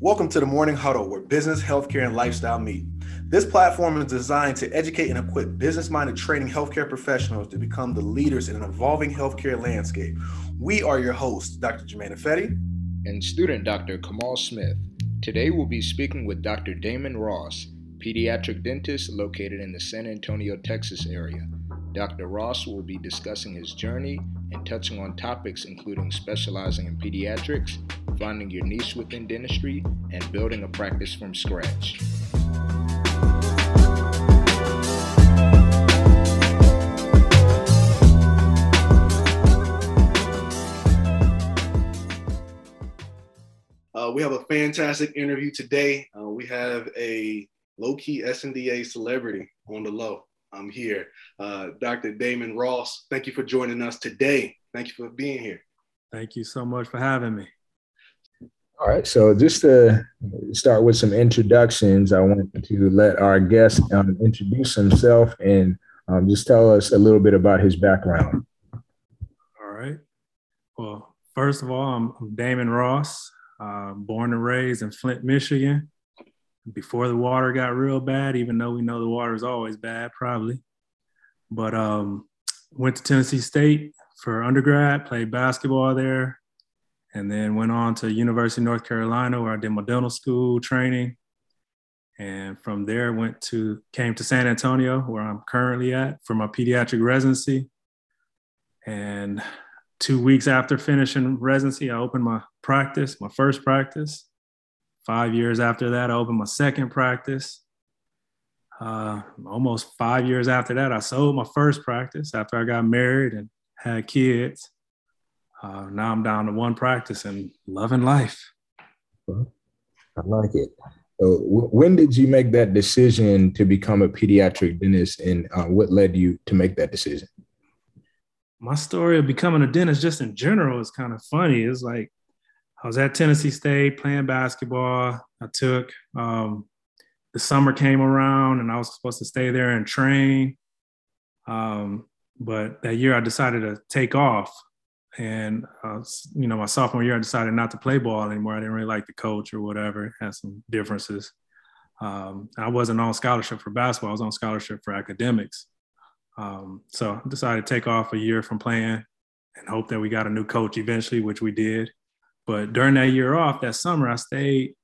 Welcome to the Morning Huddle, where business, healthcare, and lifestyle meet. This platform is designed to educate and equip business minded training healthcare professionals to become the leaders in an evolving healthcare landscape. We are your hosts, Dr. Jermaine Fetty and student Dr. Kamal Smith. Today we'll be speaking with Dr. Damon Ross, pediatric dentist located in the San Antonio, Texas area. Dr. Ross will be discussing his journey and touching on topics including specializing in pediatrics, finding your niche within dentistry, and building a practice from scratch. Uh, we have a fantastic interview today. Uh, we have a low-key SNDA celebrity on the low. I'm here, uh, Dr. Damon Ross. Thank you for joining us today. Thank you for being here. Thank you so much for having me. All right. So just to start with some introductions, I want to let our guest um, introduce himself and um, just tell us a little bit about his background. All right. Well, first of all, I'm Damon Ross, uh, born and raised in Flint, Michigan. Before the water got real bad, even though we know the water is always bad, probably. But um, went to Tennessee State for undergrad, played basketball there, and then went on to University of North Carolina where I did my dental school training. And from there went to came to San Antonio where I'm currently at for my pediatric residency. And two weeks after finishing residency, I opened my practice, my first practice. Five years after that, I opened my second practice. Uh, almost five years after that, I sold my first practice after I got married and had kids. Uh, now I'm down to one practice and loving life. I like it. So when did you make that decision to become a pediatric dentist, and uh, what led you to make that decision? My story of becoming a dentist, just in general, is kind of funny. It's like I was at Tennessee State playing basketball. I took um, the summer came around, and I was supposed to stay there and train. Um, but that year, I decided to take off and uh, you know, my sophomore year, I decided not to play ball anymore. I didn't really like the coach or whatever. Had some differences. Um, I wasn't on scholarship for basketball. I was on scholarship for academics. Um, so I decided to take off a year from playing and hope that we got a new coach eventually, which we did. But during that year off, that summer, I stayed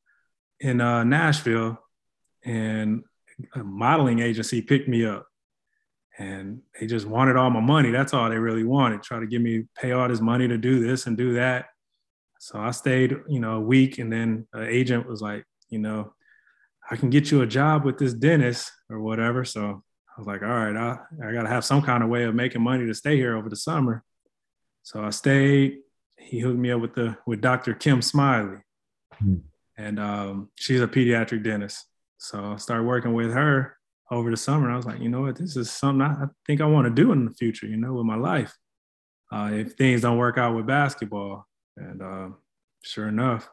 in uh, Nashville, and a modeling agency picked me up and they just wanted all my money. That's all they really wanted. Try to give me pay all this money to do this and do that. So I stayed, you know, a week, and then an agent was like, you know, I can get you a job with this dentist or whatever. So I was like, all right, I, I got to have some kind of way of making money to stay here over the summer. So I stayed. He hooked me up with the with Dr. Kim Smiley, mm-hmm. and um, she's a pediatric dentist. So I started working with her over the summer. I was like, you know what, this is something I, think I want to do in the future, you know, with my life. Uh, if things don't work out with basketball. And uh, sure enough,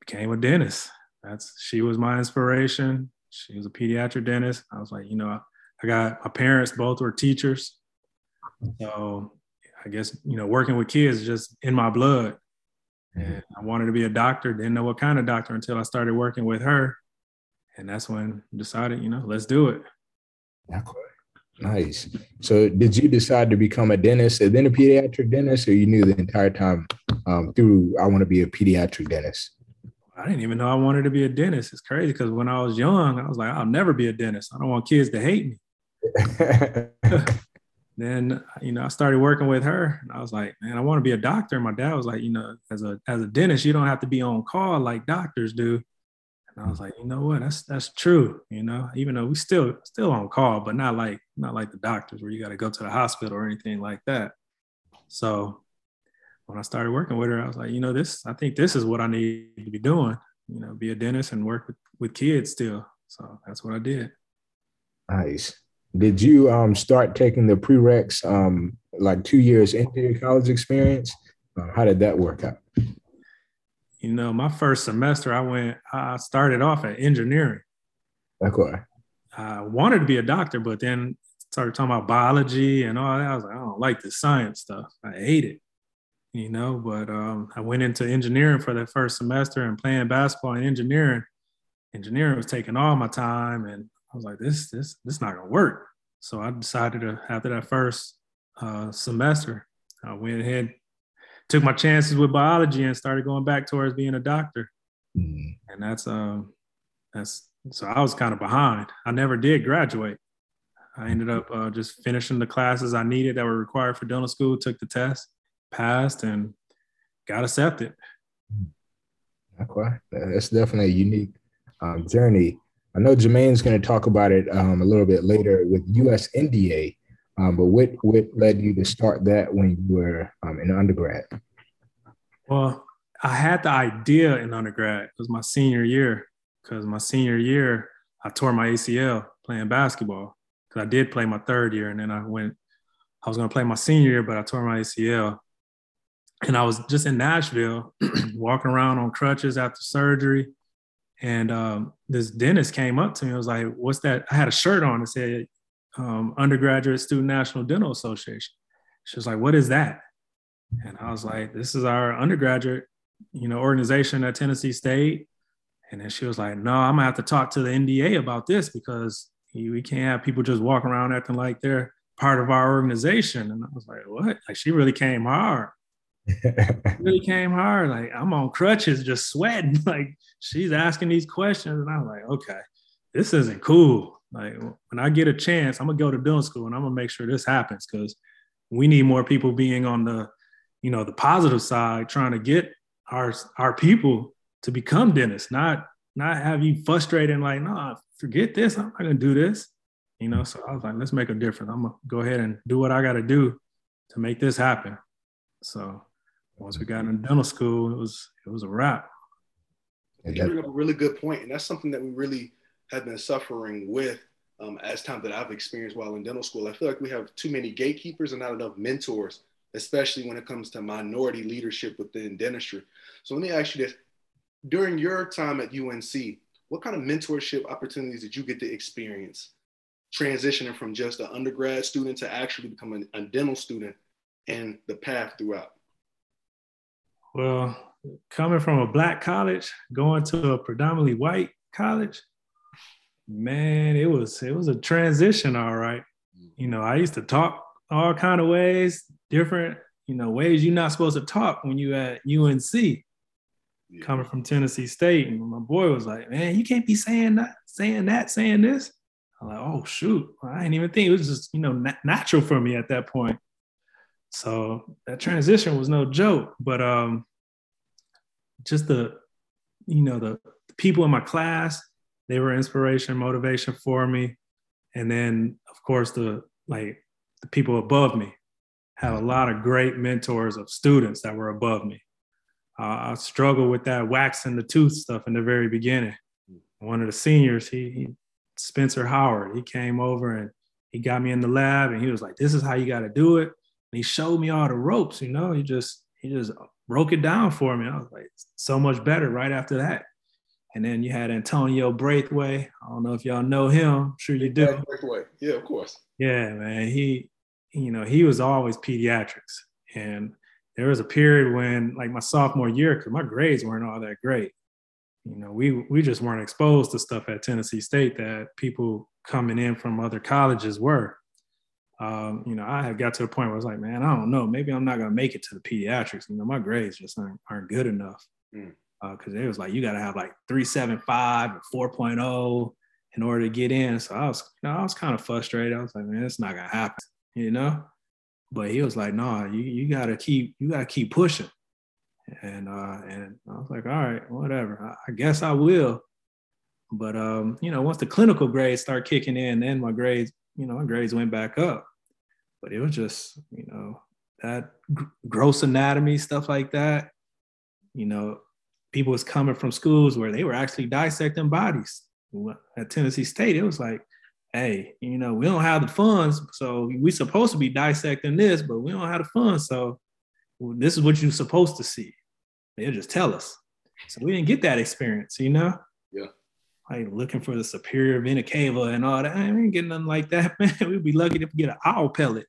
became a dentist. That's she was my inspiration. She was a pediatric dentist. I was like, you know, I got my parents both were teachers. So I guess, you know, working with kids is just in my blood. And I wanted to be a doctor, didn't know what kind of doctor until I started working with her and that's when I decided, you know, let's do it. Nice. So, did you decide to become a dentist and then a pediatric dentist, or you knew the entire time um, through I want to be a pediatric dentist? I didn't even know I wanted to be a dentist. It's crazy because when I was young, I was like, I'll never be a dentist. I don't want kids to hate me. then you know I started working with her, and I was like, man, I want to be a doctor. And my dad was like, you know, as a as a dentist, you don't have to be on call like doctors do. And I was like, you know what? That's that's true. You know, even though we still still on call, but not like not like the doctors where you got to go to the hospital or anything like that. So when I started working with her, I was like, you know, this I think this is what I need to be doing. You know, be a dentist and work with, with kids still. So that's what I did. Nice. Did you um, start taking the prereqs um, like two years into your college experience? Uh, how did that work out? You know, my first semester, I went, I started off at engineering. Okay. I wanted to be a doctor, but then started talking about biology and all that. I was like, I don't like the science stuff. I hate it. you know. But um, I went into engineering for that first semester and playing basketball and engineering. Engineering was taking all my time, and I was like, this this this not gonna work. So I decided to after that first uh, semester, I went ahead, took my chances with biology, and started going back towards being a doctor. Mm. And that's um that's so I was kind of behind. I never did graduate. I ended up uh, just finishing the classes I needed that were required for dental school, took the test, passed, and got accepted. Okay, that's definitely a unique um, journey. I know Jermaine's going to talk about it um, a little bit later with USNDA, um, but what what led you to start that when you were um, in undergrad? Well, I had the idea in undergrad. It was my senior year because my senior year I tore my ACL playing basketball because I did play my third year and then I went. I was going to play my senior year, but I tore my ACL, and I was just in Nashville, walking around on crutches after surgery, and um, this dentist came up to me. and was like, "What's that?" I had a shirt on that said um, "Undergraduate Student National Dental Association." She was like, "What is that?" And I was like, "This is our undergraduate, you know, organization at Tennessee State." And then she was like, "No, I'm gonna have to talk to the NDA about this because we can't have people just walking around acting like they're part of our organization." And I was like, "What?" Like she really came hard. really came hard. Like I'm on crutches, just sweating. Like she's asking these questions, and I'm like, "Okay, this isn't cool." Like when I get a chance, I'm gonna go to dental school and I'm gonna make sure this happens because we need more people being on the, you know, the positive side, trying to get our our people to become dentists, not not have you frustrated and like, no, forget this. I'm not gonna do this. You know, so I was like, let's make a difference. I'm gonna go ahead and do what I gotta do to make this happen. So once we got into dental school, it was it was a wrap. You bring up a really good point, and that's something that we really have been suffering with um, as time that I've experienced while in dental school. I feel like we have too many gatekeepers and not enough mentors, especially when it comes to minority leadership within dentistry. So let me ask you this: during your time at UNC, what kind of mentorship opportunities did you get to experience transitioning from just an undergrad student to actually becoming a dental student and the path throughout? Well, coming from a black college, going to a predominantly white college, man, it was it was a transition, all right. You know, I used to talk all kind of ways, different, you know, ways you're not supposed to talk when you at UNC yeah. coming from Tennessee State. And my boy was like, man, you can't be saying that, saying that, saying this. I'm like, oh shoot, I didn't even think it was just you know nat- natural for me at that point. So that transition was no joke, but um, just the you know the, the people in my class, they were inspiration, motivation for me, and then of course the like the people above me had a lot of great mentors of students that were above me uh, I struggled with that waxing the tooth stuff in the very beginning. One of the seniors, he, he Spencer Howard, he came over and he got me in the lab and he was like, "This is how you got to do it." And he showed me all the ropes. You know, he just he just broke it down for me. I was like, so much better right after that. And then you had Antonio Braithwaite. I don't know if y'all know him. I'm sure you do. Braithwaite. Yeah, of course. Yeah, man. He, you know, he was always pediatrics. And there was a period when like my sophomore year because my grades weren't all that great you know we we just weren't exposed to stuff at tennessee state that people coming in from other colleges were um, you know i had got to the point where i was like man i don't know maybe i'm not going to make it to the pediatrics you know my grades just aren't, aren't good enough because uh, it was like you got to have like 375 or 4.0 in order to get in so i was you know i was kind of frustrated i was like man it's not to happen you know but he was like, "No, nah, you you gotta keep you gotta keep pushing." And uh, and I was like, "All right, whatever. I, I guess I will." But um, you know, once the clinical grades start kicking in, then my grades, you know, my grades went back up. But it was just, you know, that gross anatomy stuff like that. You know, people was coming from schools where they were actually dissecting bodies. At Tennessee State, it was like hey, you know, we don't have the funds, so we supposed to be dissecting this, but we don't have the funds, so this is what you're supposed to see. They'll just tell us. So we didn't get that experience, you know? Yeah. Like looking for the superior vena cava and all that. I ain't getting nothing like that, man. We'd be lucky to get an owl pellet.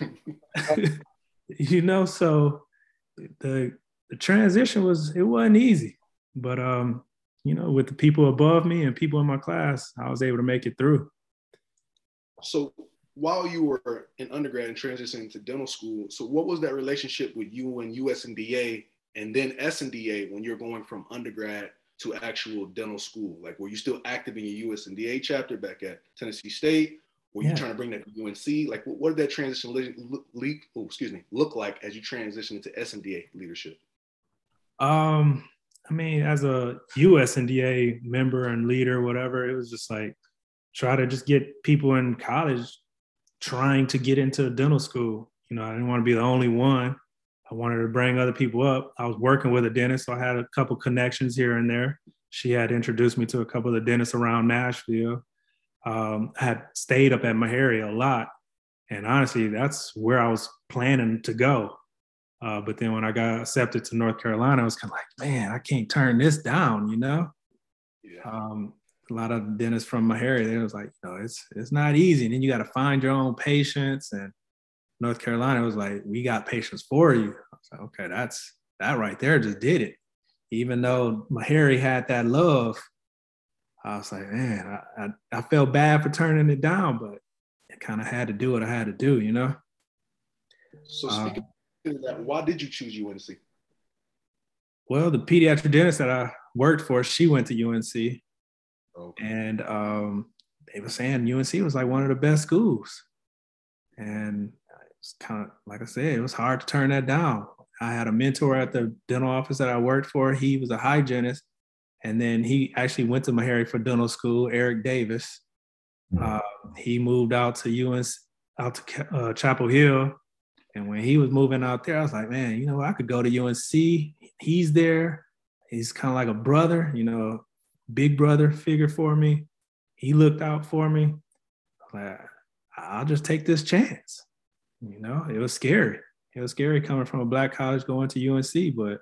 you know, so the the transition was it wasn't easy, but um, you know, with the people above me and people in my class, I was able to make it through. So while you were in undergrad and transitioning to dental school, so what was that relationship with you and USNDA and then SNDA when you're going from undergrad to actual dental school? Like, were you still active in your USNDA chapter back at Tennessee State? Were you yeah. trying to bring that to UNC? Like, what, what did that transition look, oh, excuse me, look like as you transition into SNDA leadership? Um, I mean, as a USNDA member and leader, whatever, it was just like try to just get people in college trying to get into dental school. You know, I didn't want to be the only one. I wanted to bring other people up. I was working with a dentist, so I had a couple connections here and there. She had introduced me to a couple of the dentists around Nashville. Um, I had stayed up at Meharry a lot, and honestly, that's where I was planning to go. Uh, but then when I got accepted to North Carolina, I was kind of like, man, I can't turn this down, you know. Yeah. Um, a lot of dentists from Meharry, they was like, no, it's it's not easy. And then you got to find your own patients. And North Carolina was like, we got patients for you. I was like, okay, that's that right there just did it. Even though Meharry had that love, I was like, man, I, I, I felt bad for turning it down, but I kind of had to do what I had to do, you know. So speaking um, that, why did you choose UNC? Well, the pediatric dentist that I worked for, she went to UNC. Okay. And um, they were saying UNC was like one of the best schools. And it's kind of like I said, it was hard to turn that down. I had a mentor at the dental office that I worked for. He was a hygienist. And then he actually went to Meharry for dental school, Eric Davis. Mm-hmm. Uh, he moved out to UNC, out to uh, Chapel Hill. And when he was moving out there, I was like, man, you know, I could go to UNC. He's there. He's kind of like a brother, you know, big brother figure for me. He looked out for me. Like, I'll just take this chance. You know, it was scary. It was scary coming from a black college going to UNC, but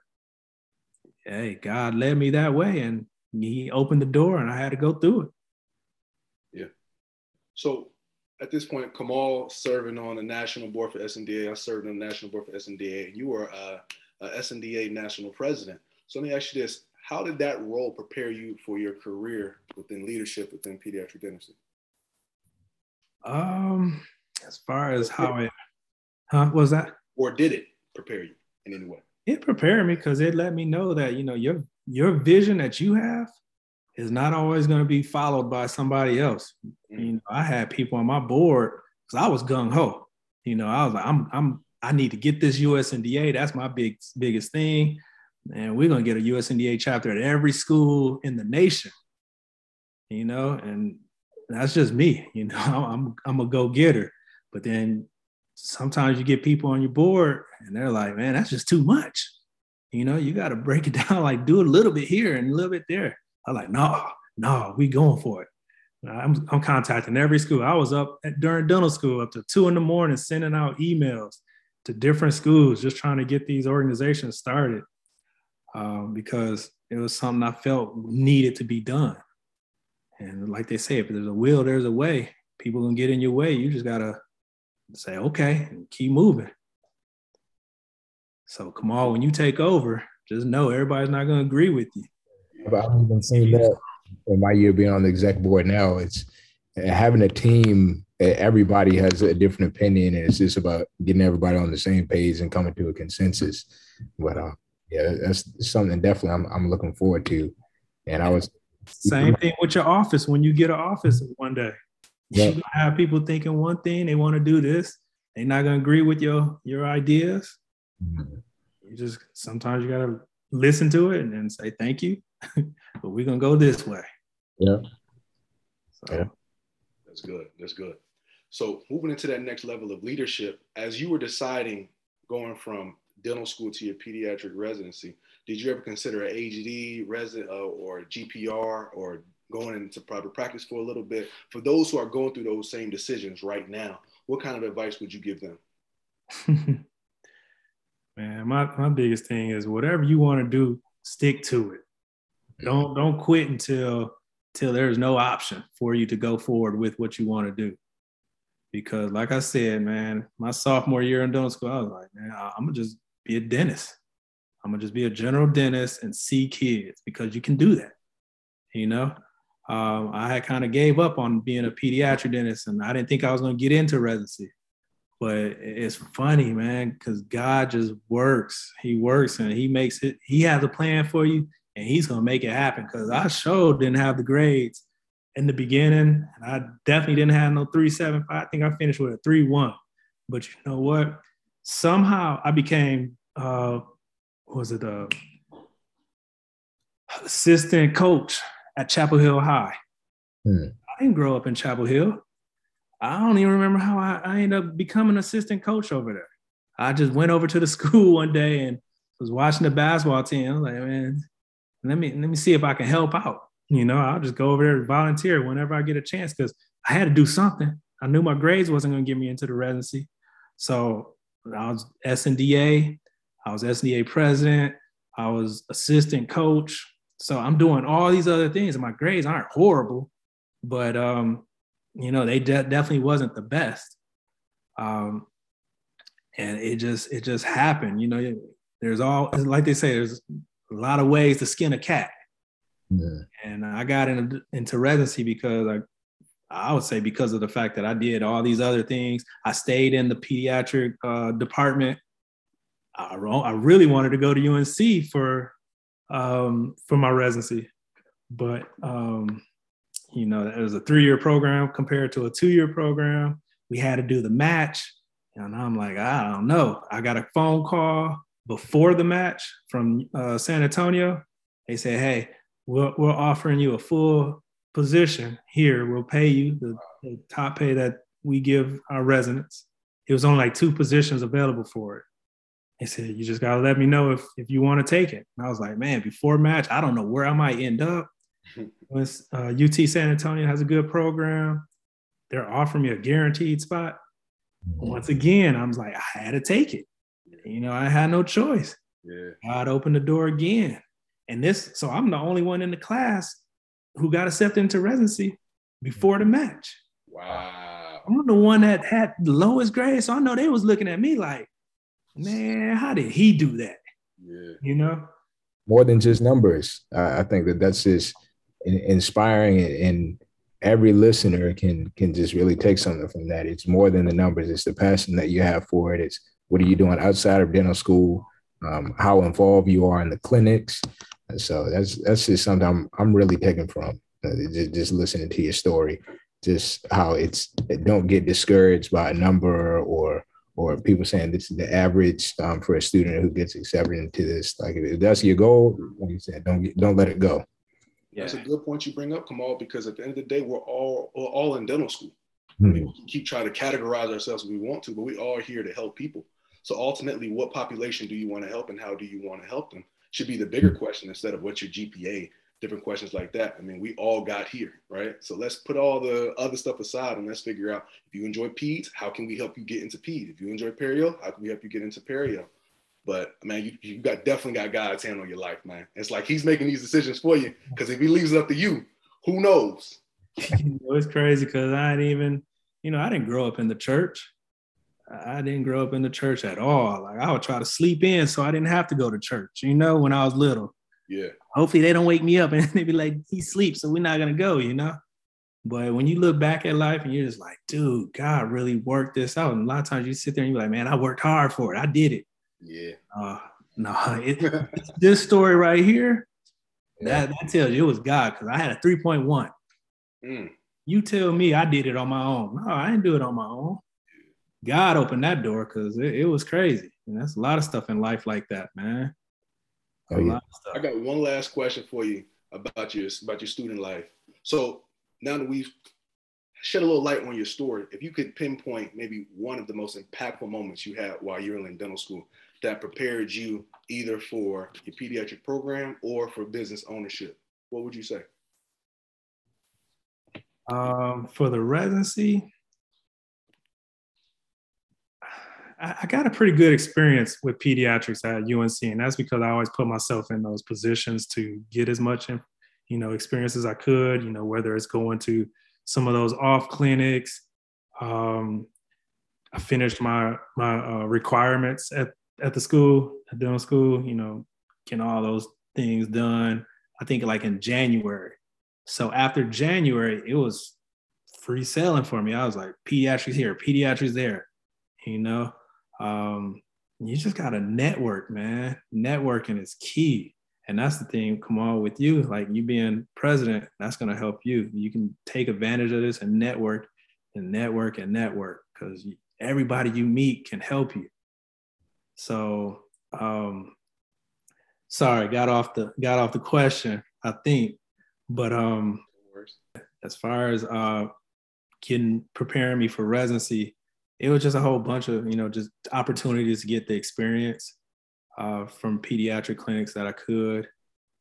hey, God led me that way and he opened the door and I had to go through it. Yeah. So at this point, Kamal serving on the national board for SNDA. I served on the national board for SNDA. and You were a, a SNDA national president. So let me ask you this how did that role prepare you for your career within leadership within pediatric dentistry? Um, as far as how it, huh, was that? Or did it prepare you in any way? It prepared me because it let me know that you know your your vision that you have is not always going to be followed by somebody else. Mm-hmm. You know, I had people on my board because I was gung ho. You know, I was like, I'm I'm I need to get this USNDA. That's my big biggest thing and we're gonna get a USNDA chapter at every school in the nation. You know, and that's just me. You know, I'm I'm a go getter, but then sometimes you get people on your board and they're like, man, that's just too much. You know, you got to break it down, like do a little bit here and a little bit there. I'm like, no, no, we going for it. I'm, I'm contacting every school. I was up at, during dental school up to two in the morning, sending out emails to different schools, just trying to get these organizations started um, because it was something I felt needed to be done. And like they say, if there's a will, there's a way. People gonna get in your way. You just gotta say, okay, and keep moving. So on, when you take over, just know everybody's not gonna agree with you. But I've even seen that in my year being on the exec board now. It's having a team everybody has a different opinion and it's just about getting everybody on the same page and coming to a consensus but uh, yeah, that's something definitely I'm, I'm looking forward to. And I was same thing with your office when you get an office one day. Yep. You have people thinking one thing, they want to do this. They're not gonna agree with your your ideas. Mm-hmm. You just sometimes you gotta listen to it and then say thank you, but we're gonna go this way. Yeah. So. Yeah. That's good. That's good. So moving into that next level of leadership, as you were deciding going from dental school to your pediatric residency, did you ever consider an AGD resident uh, or GPR or going into private practice for a little bit? For those who are going through those same decisions right now, what kind of advice would you give them? Man, my, my biggest thing is whatever you want to do, stick to it. Don't don't quit until until there's no option for you to go forward with what you want to do because like I said, man, my sophomore year in dental school, I was like, man, I'm gonna just be a dentist. I'm gonna just be a general dentist and see kids because you can do that. You know, um, I had kind of gave up on being a pediatric dentist, and I didn't think I was gonna get into residency. But it's funny, man, because God just works. He works and He makes it. He has a plan for you, and He's gonna make it happen. Because I sure didn't have the grades in the beginning, and I definitely didn't have no three seven five. I think I finished with a three one. But you know what? Somehow I became uh, was it a uh, assistant coach at Chapel Hill High. Hmm. I didn't grow up in Chapel Hill. I don't even remember how I, I ended up becoming assistant coach over there. I just went over to the school one day and was watching the basketball team. I was like, man, let me let me see if I can help out. You know, I'll just go over there and volunteer whenever I get a chance because I had to do something. I knew my grades wasn't going to get me into the residency. So I was SNDA, I was SNDA president, I was assistant coach. So I'm doing all these other things, and my grades aren't horrible, but um, you know, they de- definitely wasn't the best. Um, and it just it just happened. You know, there's all like they say, there's a lot of ways to skin a cat. Yeah. And I got into, into residency because I, I would say because of the fact that I did all these other things. I stayed in the pediatric uh, department. I, I really wanted to go to UNC for um, for my residency, but um, you know it was a three year program compared to a two year program. We had to do the match, and I'm like, I don't know. I got a phone call before the match from uh, San Antonio. They said, "Hey, we're, we're offering you a full position here. We'll pay you the, the top pay that we give our residents. It was only like two positions available for it. They said, you just gotta let me know if, if you want to take it. And I was like, man, before match, I don't know where I might end up. uh, UT San Antonio has a good program. They're offering me a guaranteed spot. Once again, I was like, I had to take it. You know, I had no choice. Yeah. God opened the door again. And this, so I'm the only one in the class who got accepted into residency before the match. Wow. I'm the one that had the lowest grade. So I know they was looking at me like, man, how did he do that? Yeah. You know? More than just numbers. I think that that's just inspiring and every listener can can just really take something from that. It's more than the numbers. It's the passion that you have for it. It's what are you doing outside of dental school? Um, how involved you are in the clinics, and so that's that's just something I'm I'm really taking from uh, just, just listening to your story, just how it's don't get discouraged by a number or or people saying this is the average um, for a student who gets accepted into this. Like if that's your goal, like you said, don't get, don't let it go. Yeah. That's a good point you bring up, Kamal, because at the end of the day, we're all we're all in dental school. Mm-hmm. I mean, we keep trying to categorize ourselves if we want to, but we are here to help people. So ultimately, what population do you want to help and how do you want to help them? should be the bigger question instead of what's your GPA, different questions like that. I mean, we all got here, right? So let's put all the other stuff aside and let's figure out if you enjoy PEDS, how can we help you get into PED? If you enjoy perio, how can we help you get into perio? But man, you, you got definitely got God's hand on your life, man. It's like he's making these decisions for you. Because if he leaves it up to you, who knows? it's crazy because I didn't even, you know, I didn't grow up in the church. I didn't grow up in the church at all. Like I would try to sleep in so I didn't have to go to church, you know, when I was little. Yeah. Hopefully they don't wake me up and they be like, he sleeps, so we're not gonna go, you know. But when you look back at life and you're just like, dude, God really worked this out. And a lot of times you sit there and you're like, man, I worked hard for it. I did it. Yeah. Uh, no, it, this story right here, yeah. that, that tells you it was God because I had a 3.1. Mm. You tell me I did it on my own. No, I didn't do it on my own. God opened that door because it, it, was crazy. And that's a lot of stuff in life like that, man. Oh, yeah. I got one last question for you about your about your student life. So now that we've shed a little light on your story, if you could pinpoint maybe one of the most impactful moments you had while you were in dental school that prepared you either for your pediatric program or for business ownership, what would you say? Um, for the residency, I got a pretty good experience with pediatrics at UNC, and that's because I always put myself in those positions to get as much, you know, experience as I could. You know, whether it's going to some of those off clinics. Um, I finished my my uh, requirements at at the school, at dental school. You know, getting all those things done. I think like in January. So after January, it was free selling for me. I was like, pediatrics here, pediatrics there, you know. Um, you just gotta network, man. Networking is key. And that's the thing, Kamal with you, like you being president, that's gonna help you. You can take advantage of this and network and network and network because everybody you meet can help you. So um sorry, got off the got off the question, I think. But um as far as uh getting preparing me for residency, it was just a whole bunch of, you know, just opportunities to get the experience uh, from pediatric clinics that I could.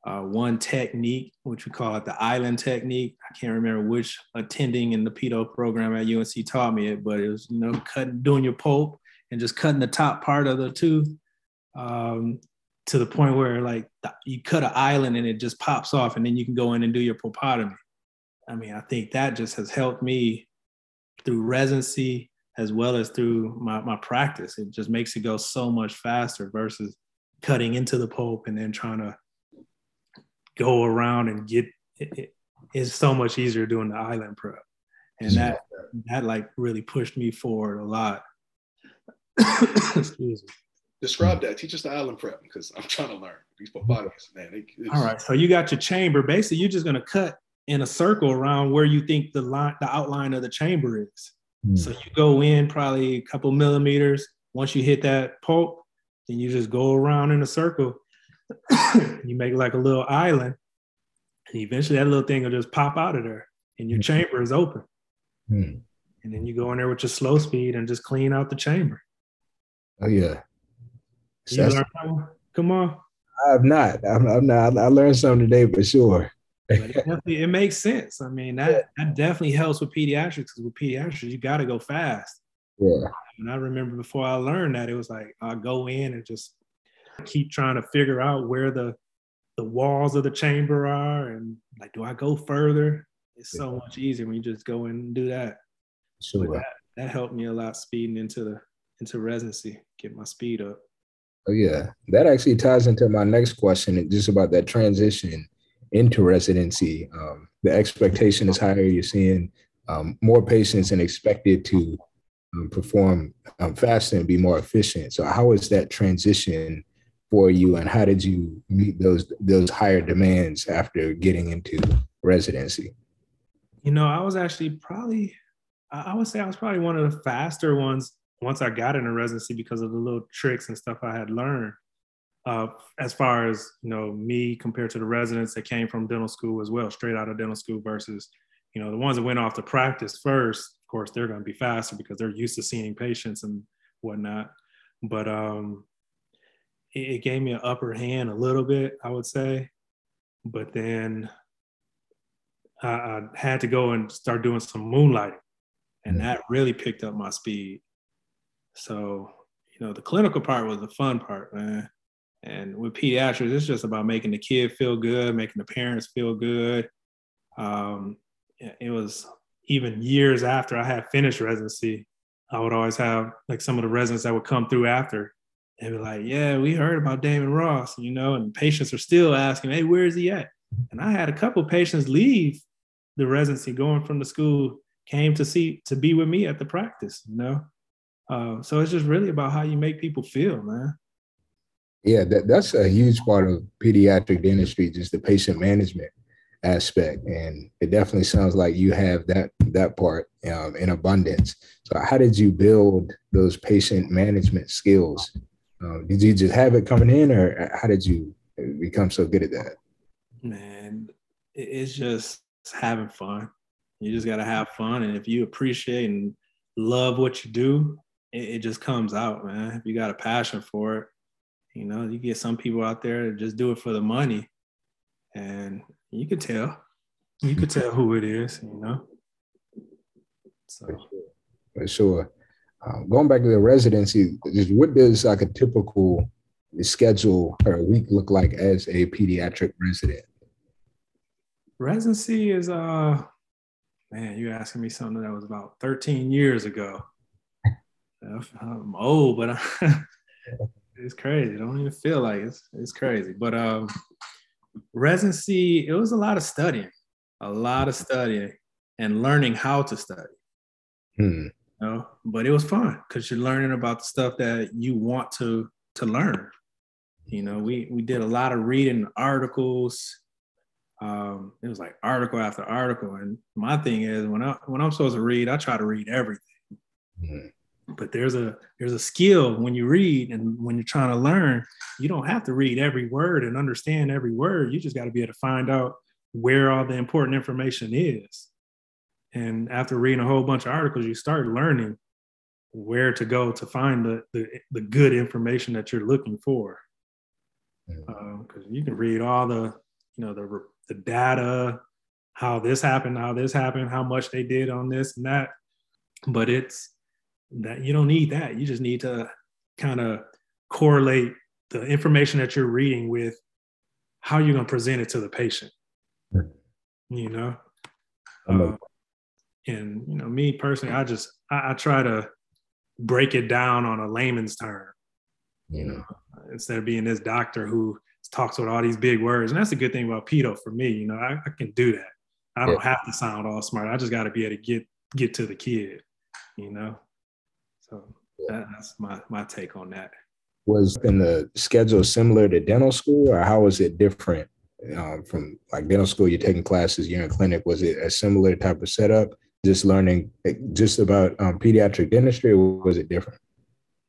Uh, one technique, which we call it the island technique. I can't remember which attending in the pedo program at UNC taught me it, but it was, you know, cutting, doing your pulp and just cutting the top part of the tooth um, to the point where like you cut an island and it just pops off and then you can go in and do your pulpotomy. I mean, I think that just has helped me through residency as well as through my, my practice. It just makes it go so much faster versus cutting into the pulp and then trying to go around and get it, it, it's so much easier doing the island prep. And that that like really pushed me forward a lot. Excuse me. Describe that. Teach us the island prep because I'm trying to learn these pulpotomies, man. They, All right. So you got your chamber. Basically, you're just gonna cut in a circle around where you think the line, the outline of the chamber is. Mm. So you go in probably a couple millimeters. Once you hit that pulp, then you just go around in a circle. you make like a little island, and eventually that little thing will just pop out of there, and your mm. chamber is open. Mm. And then you go in there with your slow speed and just clean out the chamber. Oh yeah. Come on. I have not. I'm, I'm not. I learned something today for sure it, it makes sense. I mean, that, that definitely helps with pediatrics because with pediatrics, you got to go fast. Yeah. And I remember before I learned that, it was like I go in and just keep trying to figure out where the the walls of the chamber are and like, do I go further? It's so yeah. much easier when you just go in and do that. Sure. That, that helped me a lot speeding into the into residency, get my speed up. Oh yeah, that actually ties into my next question, just about that transition into residency, um, the expectation is higher. You're seeing um, more patients and expected to um, perform um, faster and be more efficient. So, how was that transition for you, and how did you meet those those higher demands after getting into residency? You know, I was actually probably, I would say, I was probably one of the faster ones once I got into residency because of the little tricks and stuff I had learned uh, as far as you know me compared to the residents that came from dental school as well straight out of dental school versus you know the ones that went off to practice first of course they're going to be faster because they're used to seeing patients and whatnot. But um, it, it gave me an upper hand a little bit i would say. But then I, I had to go and start doing some moonlighting and that really picked up my speed. So you know the clinical part was the fun part man and with pediatrics, it's just about making the kid feel good, making the parents feel good. Um, it was even years after I had finished residency, I would always have like some of the residents that would come through after and be like, Yeah, we heard about Damon Ross, you know, and patients are still asking, Hey, where is he at? And I had a couple patients leave the residency going from the school, came to see to be with me at the practice, you know. Uh, so it's just really about how you make people feel, man. Yeah, that, that's a huge part of pediatric dentistry, just the patient management aspect. And it definitely sounds like you have that that part um, in abundance. So how did you build those patient management skills? Um, did you just have it coming in or how did you become so good at that? Man, it's just having fun. You just got to have fun. And if you appreciate and love what you do, it, it just comes out, man. If you got a passion for it, you know, you get some people out there that just do it for the money, and you could tell. You could tell who it is. You know. So. For sure. Um, going back to the residency, just what does like a typical schedule or week look like as a pediatric resident? Residency is uh man, you're asking me something that was about 13 years ago. I'm old, but I, it's crazy. I don't even feel like it's it's crazy. But um, residency, it was a lot of studying, a lot of studying, and learning how to study. Hmm. You know? But it was fun because you're learning about the stuff that you want to to learn. You know, we we did a lot of reading articles. Um, it was like article after article, and my thing is when I when I'm supposed to read, I try to read everything. Mhm. But there's a there's a skill when you read and when you're trying to learn, you don't have to read every word and understand every word. You just got to be able to find out where all the important information is. And after reading a whole bunch of articles, you start learning where to go to find the the, the good information that you're looking for. Because um, you can read all the you know the the data, how this happened, how this happened, how much they did on this and that, but it's that you don't need that. You just need to kind of correlate the information that you're reading with how you're going to present it to the patient. Mhm. You know, Uh, and you know, me personally, I just I, I try to break it down on a layman's term. You know, instead of being this doctor who talks with all these big words, and that's a good thing about pedo for me. You know, I, I can do that. I don't have to sound all smart. I just got to be able to get get to the kid. You know, so that, that's my my take on that. Was in the schedule similar to dental school, or how was it different um, from like dental school? You're taking classes, you're in clinic. Was it a similar type of setup? Just learning just about um, pediatric dentistry, or was it different?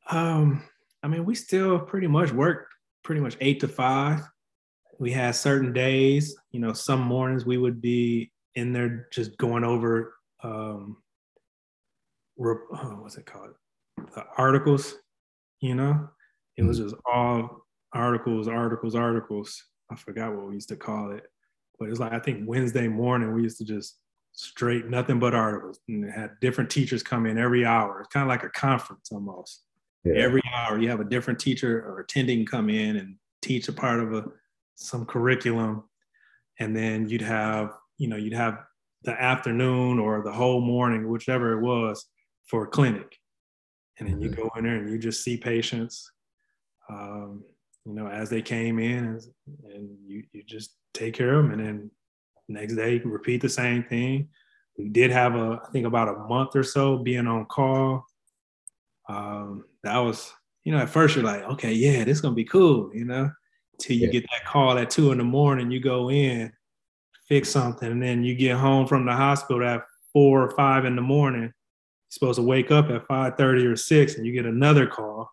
Um, I mean, we still pretty much worked pretty much eight to five. We had certain days, you know, some mornings we would be in there just going over um re- oh, what's it called? The articles, you know? It was mm. just all articles, articles, articles. I forgot what we used to call it. But it's like I think Wednesday morning we used to just straight nothing but articles and it had different teachers come in every hour. It's kind of like a conference almost Yeah. every hour you have a different teacher or attending come in and teach a part of a some curriculum and then you'd have you know you'd have the afternoon or the whole morning whichever it was for a clinic and then you go in there and you just see patients um, you know as they came in and, and you, you just take care of them and then next day you repeat the same thing we did have a i think about a month or so being on call um, that was, you know, at first you're like, okay, yeah, this is gonna be cool, you know, till you Yeah. get that call at two in the morning, you go in, fix something, and then you get home from the hospital at four or five in the morning. Supposed to wake up at five thirty or six, and you get another call.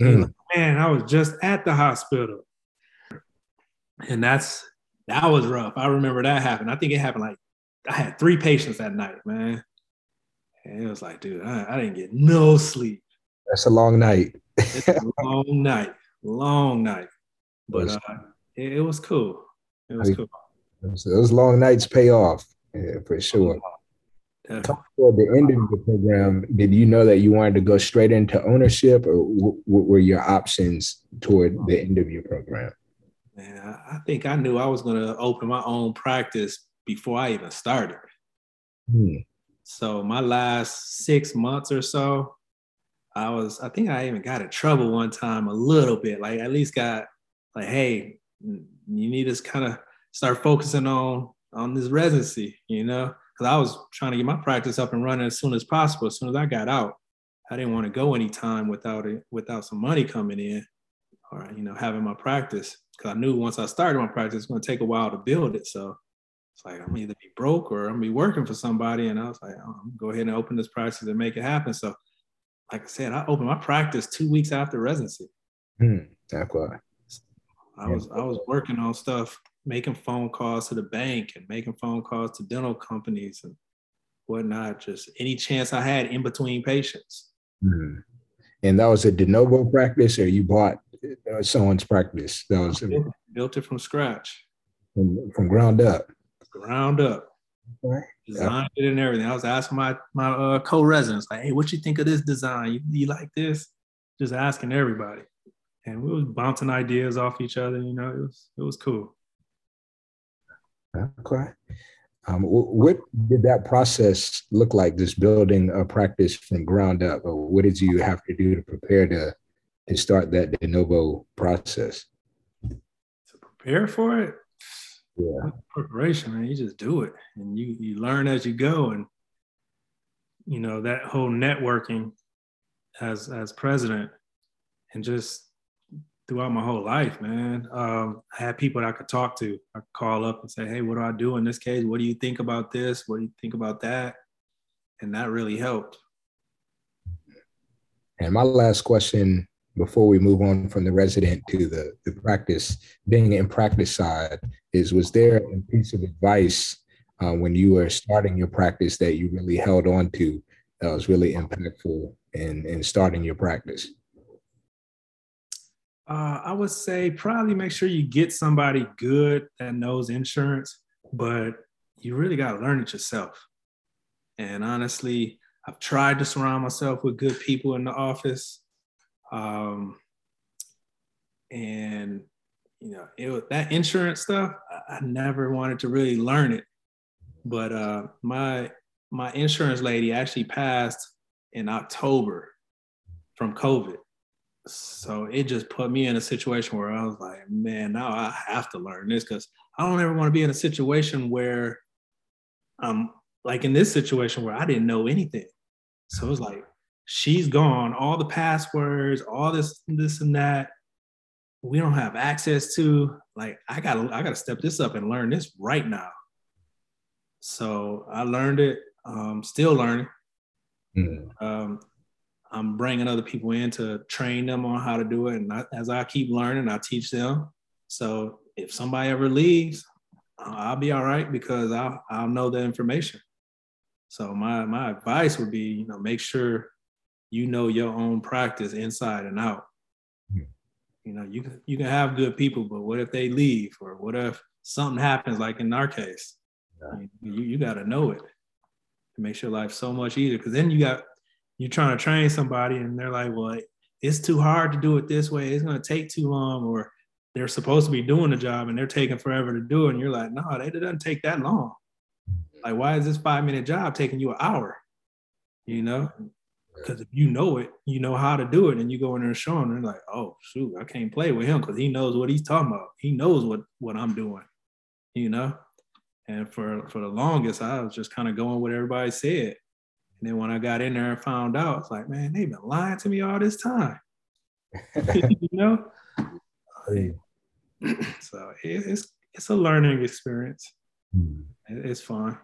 Mm. like, Man, I was just at the hospital, and that's that was rough. I remember that happened. I think it happened like I had three patients that night, man. And it was like, dude, I, I didn't get no sleep. That's a long night. It's a long night, long night. But uh, it, it was cool. It was cool. Those, those long nights pay off yeah, for sure. Definitely. For the end of the program, did you know that you wanted to go straight into ownership, or what were your options toward the end of your program? Man, I, I think I knew I was going to open my own practice before I even started. Hmm. So my last six months or so, I was, I think I even got in trouble one time a little bit. Like at least got like, hey, you need to kind of start focusing on on this residency, you know? Because I was trying to get my practice up and running as soon as possible. As soon as I got out, I didn't want to go anytime without it, without some money coming in, or you know, having my practice. Because I knew once I started my practice, it's going to take a while to build it. So it's like I'm gonna either be broke or I'm gonna be working for somebody. And I was like, oh, go ahead and open this practice and make it happen. So, like I said, I opened my practice two weeks after residency. Hmm. That's why. I was I was working on stuff, making phone calls to the bank and making phone calls to dental companies and whatnot. Just any chance I had in between patients. Hmm. And that was a de novo practice, or you bought uh, someone's practice that was Built, built it from scratch, from, from ground up. ground up. Right. designed it and everything. I was asking my my uh, co-residents like, "Hey, what you think of this design? You, you like this?" Just asking everybody, and we was bouncing ideas off each other. You know, it was it was cool. Okay. Um, what did that process look like? Just building a practice from ground up, or what did you have to do to prepare to to start that de novo process? To prepare for it, yeah, preparation, man. You just do it, and you you learn as you go, and you know that whole networking as as president, and just throughout my whole life, man. Um, I had people that I could talk to. I could call up and say, "Hey, what do I do in this case? What do you think about this? What do you think about that?" And that really helped. And my last question before we move on from the resident to the, the practice, being in practice side, is was there a piece of advice uh, when you were starting your practice that you really held on to that was really impactful in, in starting your practice? Uh, I would say probably make sure you get somebody good that knows insurance, but you really got to learn it yourself. And honestly, I've tried to surround myself with good people in the office. Um, and you know, it that insurance stuff, I, I never wanted to really learn it. But uh, my my insurance lady actually passed in October from COVID. So it just put me in a situation where I was like, man, now I have to learn this because I don't ever want to be in a situation where I'm like in this situation where I didn't know anything. So it was like, she's gone, all the passwords, all this, this and that. We don't have access to. Like, I gotta, I gotta step this up and learn this right now. So I learned it. Um, still learning. Mm-hmm. Um, I'm bringing other people in to train them on how to do it, and I, as I keep learning, I teach them. So if somebody ever leaves, I'll be all right because I'll I'll know the information. So my my advice would be, you know, make sure you know your own practice inside and out. You know, you can you can have good people, but what if they leave, or what if something happens, like in our case? Yeah. You you got to know it. It makes your life so much easier because then you got you're trying to train somebody and they're like, well, it's too hard to do it this way. It's going to take too long, or they're supposed to be doing the job and they're taking forever to do it. And you're like, no, it doesn't take that long. Like, why is this five minute job taking you an hour? You know, because if you know it, you know how to do it, and you go in there and show them, they're like, oh shoot, I can't play with him because he knows what he's talking about. He knows what what I'm doing. You know, and for for the longest, I was just kind of going what everybody said. And then when I got in there and found out, it's like, man, they've been lying to me all this time. you know. so it's it's a learning experience. Hmm. It's fun.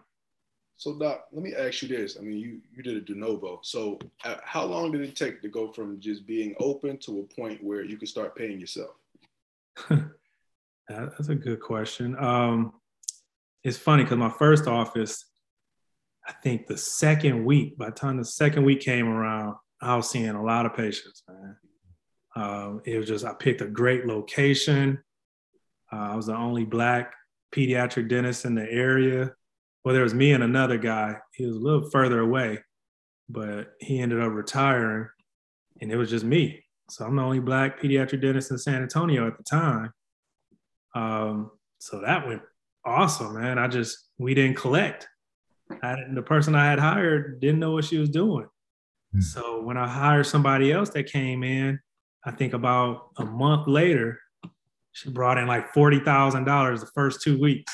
So, Doc, let me ask you this. I mean, you you did a de novo. So, uh, how long did it take to go from just being open to a point where you could start paying yourself? That's a good question. Um, it's funny because my first office, I think the second week, by the time the second week came around, I was seeing a lot of patients, man. Um, it was just, I picked a great location. Uh, I was the only Black pediatric dentist in the area well, there was me and another guy. He was a little further away, but he ended up retiring, and it was just me. So I'm the only black pediatric dentist in San Antonio at the time. Um, so that went awesome, man. I just we didn't collect. I, the person I had hired didn't know what she was doing. Mm. So when I hired somebody else that came in, I think about a month later, she brought in like forty thousand dollars the first two weeks.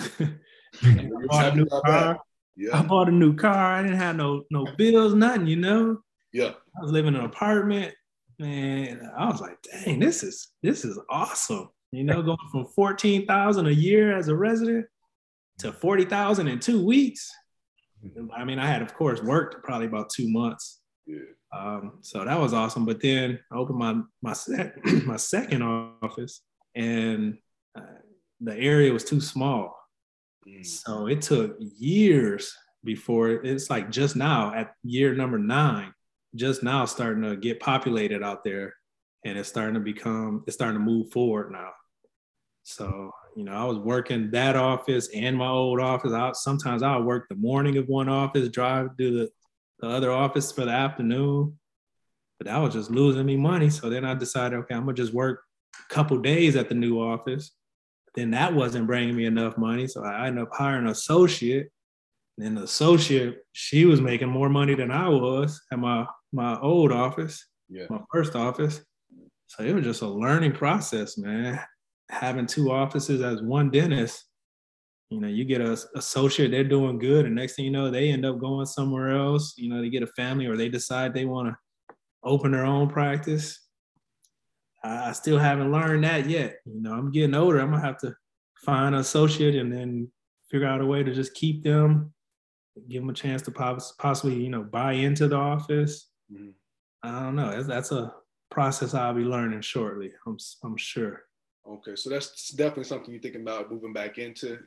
I bought a new car. Yeah. I bought a new car. I didn't have no no bills, nothing, you know. Yeah. I was living in an apartment. Man, I was like, dang, this is this is awesome. You know, going from 14,000 a year as a resident to 40,000 in two weeks. I mean, I had, of course, worked probably about two months. Yeah. Um, so that was awesome. But then I opened my my sec- my second office, and uh, the area was too small. Mm. So it took years before it's like just now at year number nine, just now starting to get populated out there and it's starting to become, it's starting to move forward now. So, you know, I was working that office and my old office. I, sometimes I would work the morning of one office, drive to the, the other office for the afternoon. But that was just losing me money. So then I decided, okay, I'm gonna just work a couple days at the new office then that wasn't bringing me enough money. So I ended up hiring an associate. And the associate, she was making more money than I was at my, my old office. Yeah. My first office. So it was just a learning process, man. Having two offices as one dentist, you know, you get a associate, they're doing good, and next thing you know, they end up going somewhere else. You know, they get a family or they decide they want to open their own practice. I still haven't learned that yet. You know, I'm getting older. I'm gonna have to find an associate and then figure out a way to just keep them, give them a chance to possibly, you know, buy into the office. Mm-hmm. I don't know. That's, that's a process I'll be learning shortly. I'm, I'm sure. Okay, so that's definitely something you're thinking about moving back into,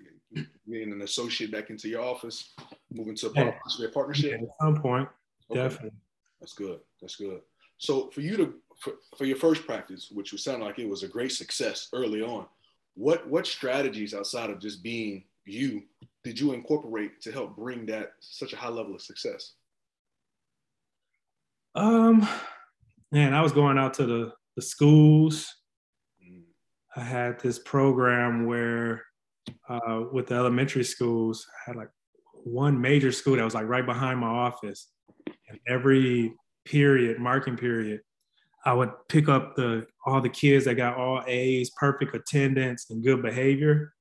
being an associate back into your office, moving to a, yeah. a partnership. Yeah, at some point, okay. definitely. That's good. That's good. So for you to for, for your first practice, which would sound like it was a great success early on, what what strategies outside of just being you did you incorporate to help bring that such a high level of success? Um, man, I was going out to the the schools. I had this program where uh, with the elementary schools, I had like one major school that was like right behind my office. And every period, marking period, I would pick up the all the kids that got all A's, perfect attendance, and good behavior.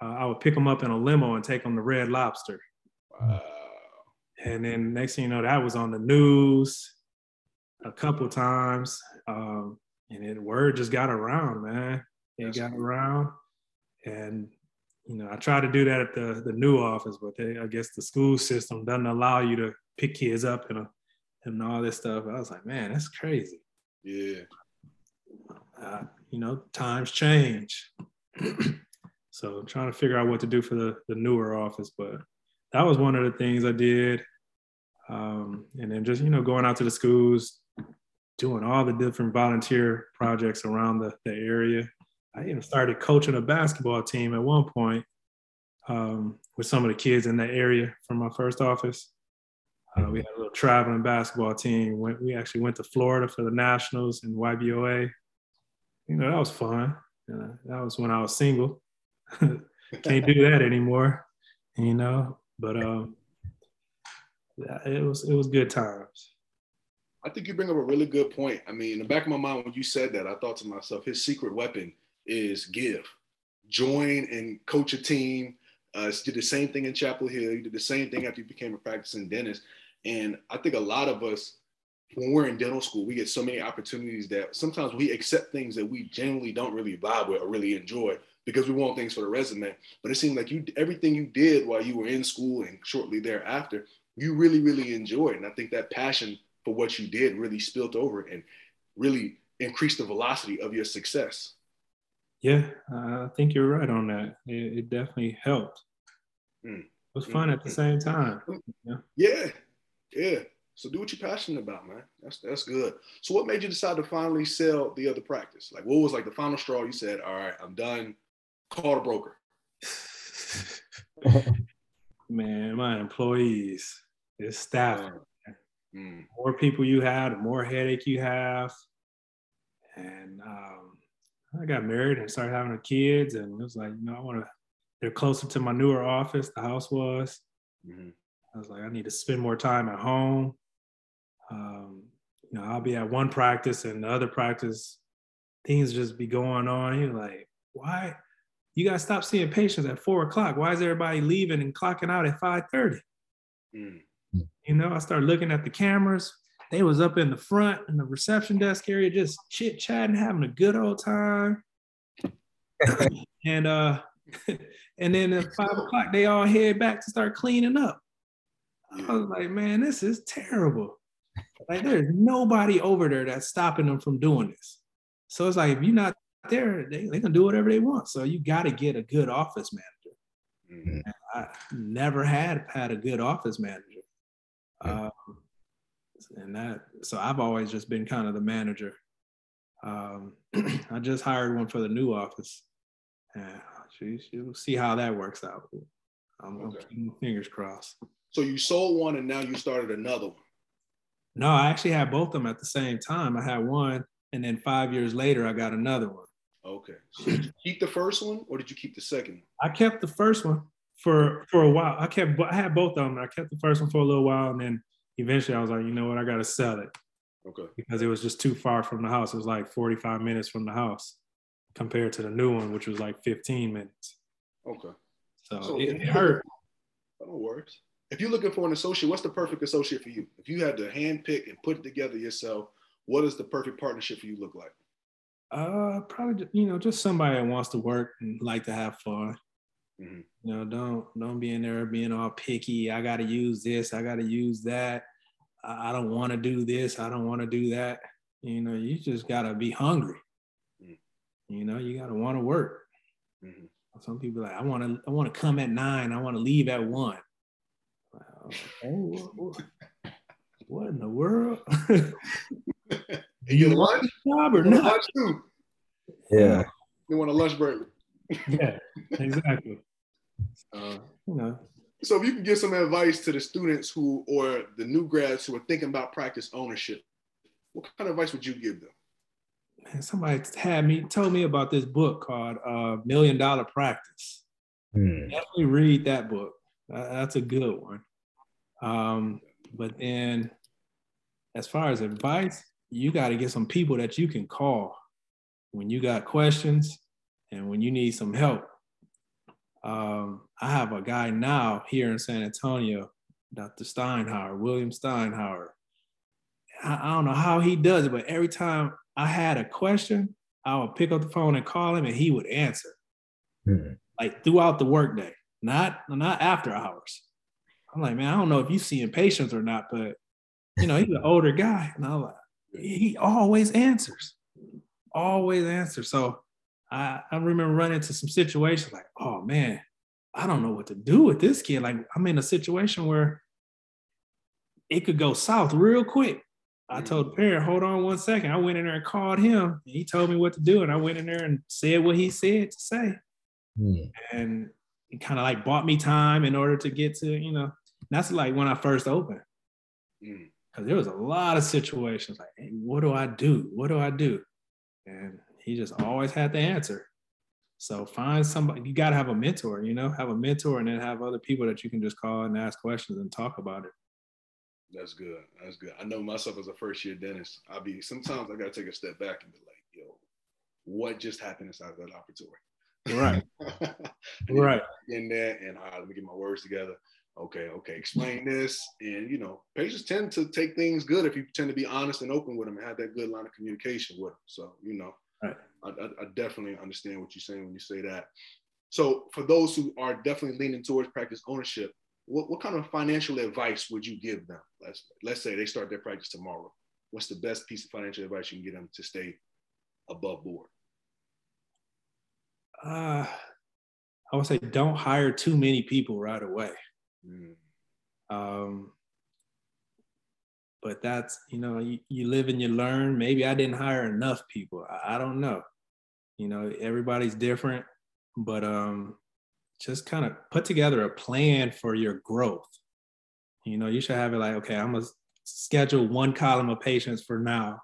Uh, I would pick them up in a limo and take them to Red Lobster. Wow. And then next thing you know, that was on the news a couple times, um, and it word just got around, man. It That's got cool. around, and you know, I try to do that at the the new office, but they, I guess the school system doesn't allow you to pick kids up and and all this stuff. I was like, man, that's crazy. Yeah. Uh, you know, times change. so I'm trying to figure out what to do for the, the newer office, but that was one of the things I did. Um, and then just, you know, going out to the schools, doing all the different volunteer projects around the, the area. I even started coaching a basketball team at one point um, with some of the kids in that area from my first office. Uh, we had a little traveling basketball team. Went, we actually went to Florida for the Nationals and YBOA. You know, that was fun. Uh, that was when I was single. Can't do that anymore, you know. But um, it was it was good times. I think you bring up a really good point. I mean, in the back of my mind, when you said that, I thought to myself, his secret weapon is give, join and coach a team. Uh, did the same thing in Chapel Hill. You did the same thing after you became a practicing dentist. And I think a lot of us, when we're in dental school, we get so many opportunities that sometimes we accept things that we generally don't really vibe with or really enjoy because we want things for the resume. But it seemed like you everything you did while you were in school and shortly thereafter, you really, really enjoyed. And I think that passion for what you did really spilled over and really increased the velocity of your success. Yeah, I think you're right on that. It, it definitely helped. Mm. It was fun mm. at the same time. Yeah. yeah, yeah. So do what you're passionate about, man. That's that's good. So what made you decide to finally sell the other practice? Like what was like the final straw? You said, all right, I'm done. Call a broker. man, my employees, it's staff. Mm. More people you have, the more headache you have. And um, I got married and started having kids, and it was like, you know, I want to. They're closer to my newer office. The house was. Mm-hmm. I was like, I need to spend more time at home. Um, you know, I'll be at one practice and the other practice, things just be going on. You're like, why? You gotta stop seeing patients at four o'clock. Why is everybody leaving and clocking out at 5:30? Mm. You know, I started looking at the cameras. They was up in the front in the reception desk area, just chit chatting, having a good old time. and uh, and then at five o'clock, they all head back to start cleaning up. I was like, man, this is terrible. Like, there's nobody over there that's stopping them from doing this. So it's like, if you're not there, they, they can do whatever they want. So you got to get a good office manager. Mm-hmm. I never had had a good office manager. Um, and that, so I've always just been kind of the manager. Um, I just hired one for the new office. And she, she'll see how that works out. I'm, okay. Keeping fingers crossed. So you sold one and now you started another one. No, I actually had both of them at the same time. I had one, and then five years later, I got another one. Okay. So did you keep the first one, or did you keep the second? I kept the first one for for a while. I kept I had both of them. I kept the first one for a little while, and then eventually I was like, you know what, I got to sell it. Okay. Because it was just too far from the house. It was like 45 minutes from the house compared to the new one, which was like 15 minutes. Okay. So, So it, it hurt. That don't work. If you're looking for an associate, what's the perfect associate for you? If you had to hand pick and put it together yourself, what does the perfect partnership for you look like? Uh, probably you know just somebody that wants to work and like to have fun. Mhm. You know, don't don't be in there being all picky. I got to use this. I got to use that. I, I don't want to do this. I don't want to do that. You know, you just got to be hungry. Mhm. You know, you got to want to work. Mhm. Some people are like I want to I want to come at nine. I want to leave at one. Well, okay, what, what- what in the world? And you lunch? Job or want a not? lunch too? Yeah. You want a lunch break? Yeah, exactly. So, you know, So if you can give some advice to the students who or the new grads who are thinking about practice ownership, what kind of advice would you give them? man, somebody had me told me about this book called uh, Million Dollar Practice. Hmm. Definitely read that book. Uh, that's a good one. Um, but then, as far as advice, you got to get some people that you can call when you got questions and when you need some help. Um, I have a guy now here in San Antonio, Dr. Steinhauer, William Steinhauer. I, I don't know how he does it, but every time I had a question, I would pick up the phone and call him, and he would answer Hmm. like throughout the workday, not not after hours. I'm like, man, I don't know if you seeing patients or not, but you know, he's an older guy, and I'm like, he always answers, always answers. So I, I remember running into some situations like, oh man, I don't know what to do with this kid. Like I'm in a situation where it could go south real quick. I told the parent, hold on one second. I went in there and called him. And he told me what to do. And I went in there and said what he said to say. Hmm. And it kind of like bought me time in order to get to, you know, that's like when I first opened. Mm. Because there was a lot of situations like, hey, what do I do? What do I do? And he just always had the answer. So find somebody, you got to have a mentor, you know, have a mentor and then have other people that you can just call and ask questions and talk about it. That's good. That's good. I know myself as a first year dentist, I'll be sometimes I gotta take a step back and be like, yo, what just happened inside of that operatory? Right. To Right. in there and uh, let me get my words together. Okay, okay, explain this. And you know, patients tend to take things good if you tend to be honest and open with them and have that good line of communication with them. So, you know, Right. I, I, I definitely understand what you're saying when you say that. So for those who are definitely leaning towards practice ownership, what, what kind of financial advice would you give them? Let's let's say they start their practice tomorrow. What's the best piece of financial advice you can get them to stay above board? Uh, I would say don't hire too many people right away. Mm, Um, but that's, you know, you, you live and you learn. Maybe I didn't hire enough people. I, I don't know. You know, everybody's different, but um, just kind of put together a plan for your growth. You know, you should have it like, okay, I'm gonna schedule one column of patients for now.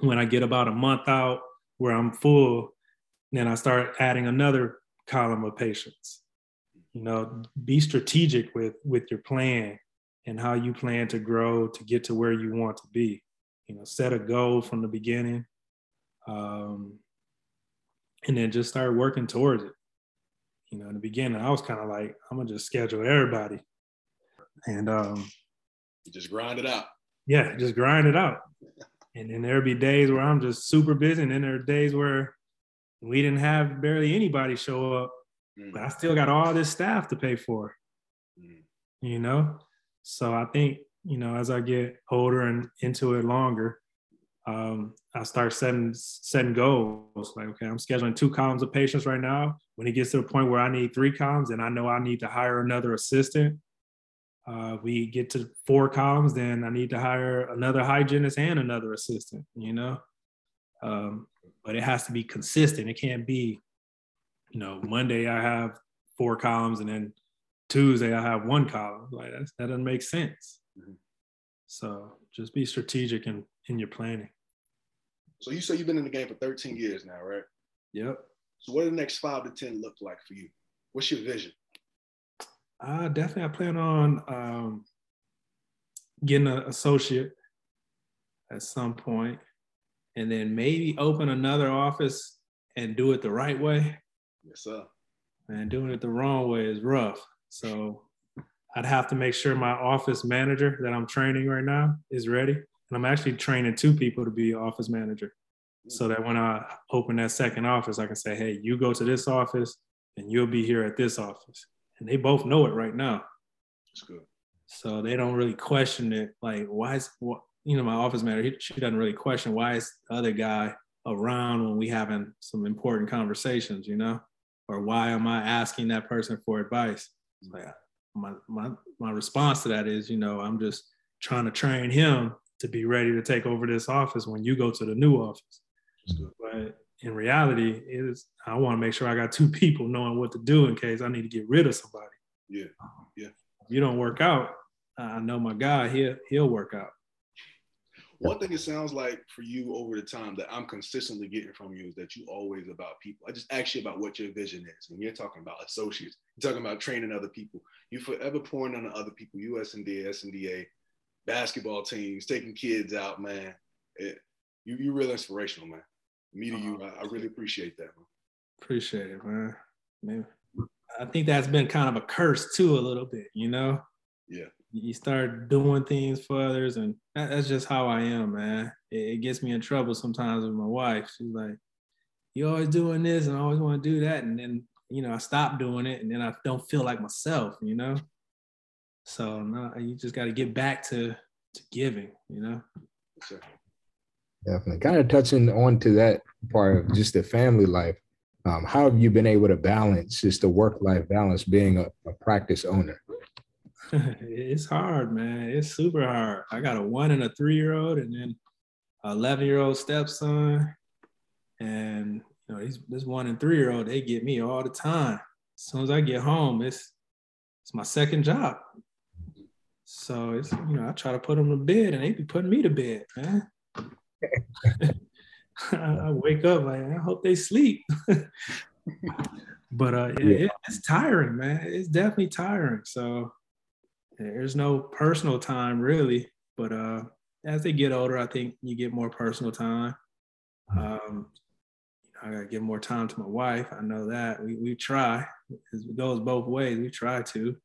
When I get about a month out where I'm full, then I start adding another column of patients. You know, be strategic with with your plan and how you plan to grow to get to where you want to be. You know, set a goal from the beginning, um, and then just start working towards it. You know, in the beginning, I was kind of like, I'm gonna just schedule everybody, and um, you just grind it out. yeah, just grind it out. And then there'll be days where I'm just super busy, and then there are days where we didn't have barely anybody show up, Mm, but I still got all this staff to pay for. mm, you know so i think you know as i get older and into it longer um, i start setting setting goals. Like okay i'm scheduling two columns of patients right now. When it gets to the point where i need three columns and i know i need to hire another assistant uh, we get to four columns then i need to hire another hygienist and another assistant you know? Um, but it has to be consistent. It can't be you know monday i have four columns and then Tuesday I have one column. Like that's, that doesn't make sense. Mhm. So just be strategic in in your planning. So you say you've been in the game for 13 years now, right? Yep. So what do the next five to 10 look like for you? What's your vision? Uh, definitely, I plan on um, getting an associate. at some point, and then maybe open another office and do it the right way. Yes, sir. And doing it the wrong way is rough. So I'd have to make sure my office manager that I'm training right now is ready. And I'm actually training two people to be office manager. So that when I open that second office, I can say, hey, you go to this office and you'll be here at this office. And they both know it right now. That's good. So they don't really question it. Like, why is what you know, my office manager, she doesn't really question why is the other guy around when we having some important conversations, you know? Or why am I asking that person for advice? Like my my my response to that is, you know, I'm just trying to train him to be ready to take over this office when you go to the new office. But in reality, is I want to make sure I got two people knowing what to do in case I need to get rid of somebody. Yeah, yeah. If you don't work out, I know my guy. He'll he'll work out. One thing it sounds like for you over the time that I'm consistently getting from you is that you always about people. I just ask you about what your vision is. When you're talking about associates, you're talking about training other people. You forever pouring on other people, USNDA, SNDA, basketball teams, taking kids out, man. It, you, you're real inspirational, man. Me to you, uh-huh. I, I really appreciate that, man. Appreciate it, man. man. I think that's been kind of a curse too, a little bit, you know? Yeah. You start doing things for others, and that's just how I am, man. It, gets me in trouble sometimes with my wife. She's like, "You always doing this, and I always want to do that," and then you know I stop doing it, and then I don't feel like myself, you know. So no, you just got to get back to to giving, you know. Sure. Definitely. Kind of touching on to that part of just the family life. Um, how have you been able to balance just the work life balance being a, a practice owner? it's hard, man. It's super hard. I got a one and a three year old, and then an 11 year old stepson. And, you know, these, this one and three year old, they get me all the time. As soon as I get home, it's, it's my second job. So it's, you know, I try to put them to bed and they be putting me to bed, man. I wake up like, I hope they sleep. but uh, yeah. it, it's tiring, man. It's definitely tiring. So there's no personal time really, but uh, as they get older, I think you get more personal time. Um, I gotta give more time to my wife. I know that we we try. It goes both ways. We try to.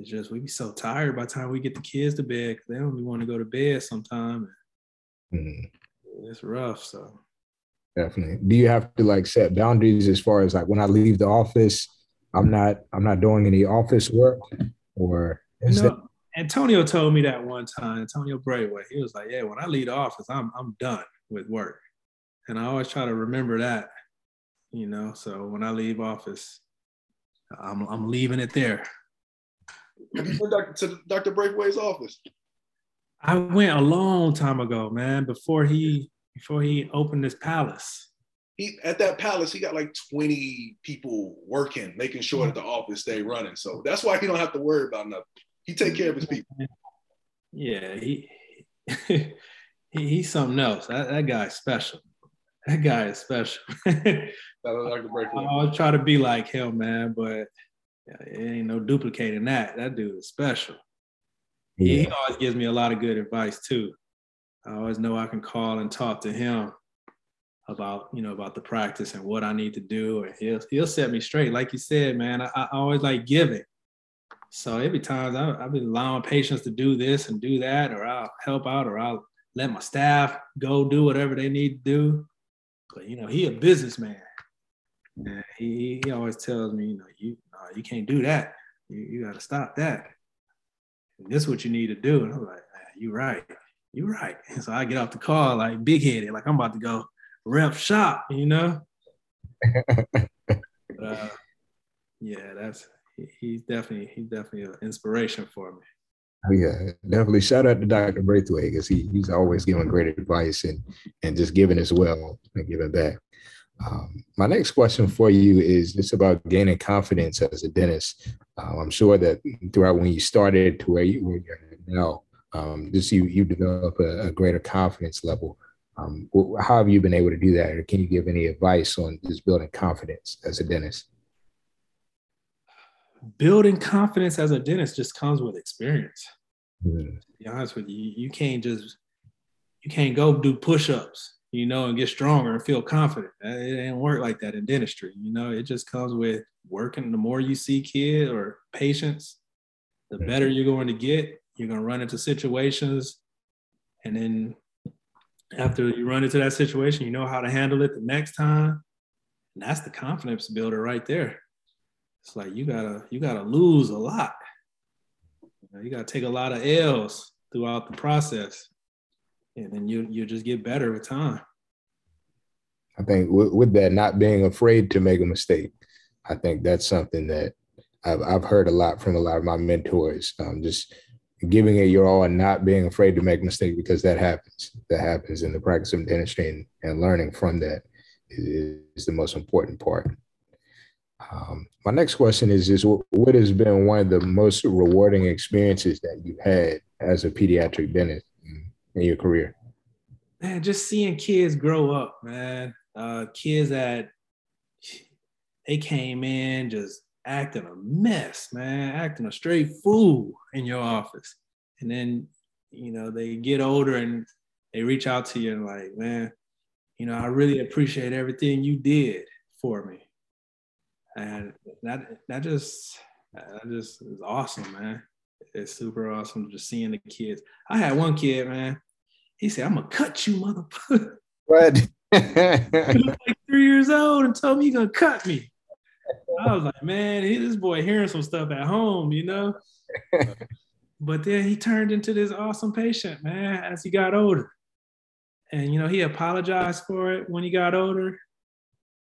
It's just we be so tired by the time we get the kids to bed because they only want to go to bed sometime. Mm. It's rough. So definitely. Do you have to like set boundaries as far as like when I leave the office, I'm not I'm not doing any office work or you know, Antonio told me that one time, Antonio Braithwaite. He was like, Yeah, when I leave the office, I'm I'm done with work. And I always try to remember that, you know. So when I leave office, I'm I'm leaving it there. Have you been to Dr. Braithwaite's office? I went a long time ago, man, before he before he opened his palace. He at that palace, he got like 20 people working, making sure that the office stay running. So that's why he don't have to worry about nothing. He take care of his people. Yeah, he, he he's something else. That, that guy's special. That guy is special. I always try to be like him, man, but it ain't no duplicating that. That dude is special. Yeah. He always gives me a lot of good advice too. I always know I can call and talk to him about you know about the practice and what I need to do, and he'll he'll set me straight. Like you said, man, I, I always like giving. So every time I, have been allowing patients to do this and do that, or I'll help out, or I'll let my staff go do whatever they need to do. But you know, he a businessman. And he, he always tells me, you know, you you can't do that. You, you got to stop that. And this is what you need to do. And I'm like, you're right. You're right. And so I get off the car like big headed, like I'm about to go rep shop, you know? but, uh, yeah, that's he's definitely he's definitely an inspiration for me. Oh, yeah, definitely. Shout out to Dr. Braithwaite because he, he's always giving great advice and and just giving as well and giving back. Um, my next question for you is just about gaining confidence as a dentist. Uh, I'm sure that throughout when you started to where you were now, um, just you you develop a, a greater confidence level. Um, how have you been able to do that, or can you give any advice on just building confidence as a dentist? Building confidence as a dentist just comes with experience. Mm. To be honest with you, you can't just you can't go do push-ups, you know, and get stronger and feel confident. It didn't work like that in dentistry. You know, it just comes with working. The more you see kids or patients, the better you're going to get. You're going to run into situations, and then after you run into that situation, you know how to handle it the next time. And that's the confidence builder right there. It's like you gotta you gotta lose a lot. You, gotta take a lot of L's throughout the process, and then you you just get better with time. I think with, with that, not being afraid to make a mistake, I think that's something that I've I've heard a lot from a lot of my mentors. Um, just giving it your all and not being afraid to make a mistake because that happens. That happens in the practice of dentistry and, and learning from that is, is the most important part. Um, my next question is just what has been one of the most rewarding experiences that you've had as a pediatric dentist in your career? Man, just seeing kids grow up, man. Uh, kids that they came in just acting a mess, man, acting a straight fool in your office. And then, you know, they get older and they reach out to you and like, man, you know, I really appreciate everything you did for me. And that that just that just is awesome, man. It's super awesome just seeing the kids. I had one kid, man. He said, "I'm gonna cut you, motherfucker." What? like three years old and told me he gonna cut me. I was like, man, this boy hearing some stuff at home, you know. but then he turned into this awesome patient, man, as he got older. And you know, he apologized for it when he got older.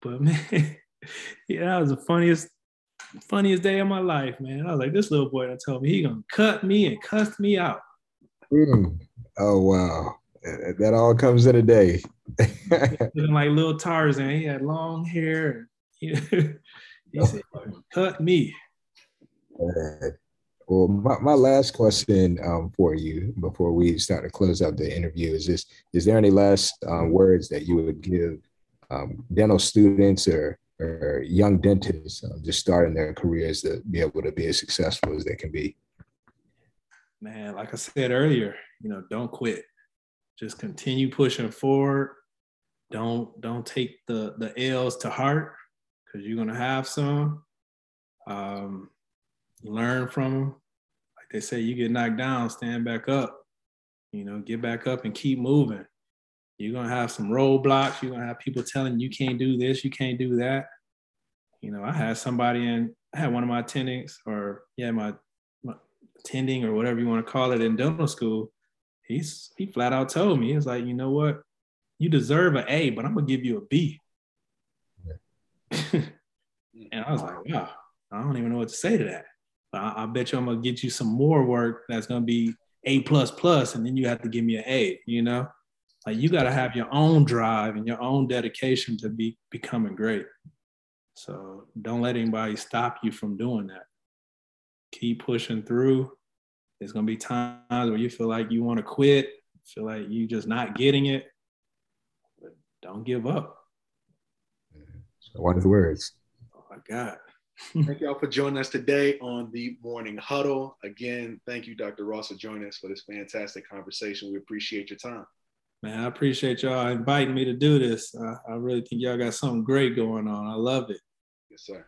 But man, yeah, that was the funniest, funniest day of my life, man. I was like, this little boy that told me he gonna cut me and cuss me out. Mm. Oh wow. That all comes in a day. Like little Tarzan. He had long hair. He, he said, cut me. Well, my, my last question um, for you before we start to close out the interview is this: Is there any last um, words that you would give um, dental students or or young dentists uh, just starting their careers to be able to be as successful as they can be? Man, like I said earlier, you know, don't quit. Just continue pushing forward. Don't don't take the the L's to heart because you're gonna have some. Um, learn from them. Like they say, you get knocked down, stand back up. You know, get back up and keep moving. You're gonna have some roadblocks. You're gonna have people telling you, you can't do this, you can't do that. You know, I had somebody in, I had one of my attendings, or yeah, my, my attending or whatever you want to call it in dental school. He's he flat out told me, he's like, you know what, you deserve an A, but I'm gonna give you a B. and I was like, wow, I don't even know what to say to that. I, I bet you I'm gonna get you some more work that's gonna be A plus plus, and then you have to give me an A. You know, like you got to have your own drive and your own dedication to be becoming great. So don't let anybody stop you from doing that. Keep pushing through. There's gonna be times where you feel like you want to quit, feel like you just not getting it, but don't give up. So one of the words. Oh my God. thank y'all for joining us today on the morning huddle. Again, thank you, Dr. Ross, for joining us for this fantastic conversation. We appreciate your time. Man, I appreciate y'all inviting me to do this. Uh, I really think y'all got something great going on. I love it. Yes, sir.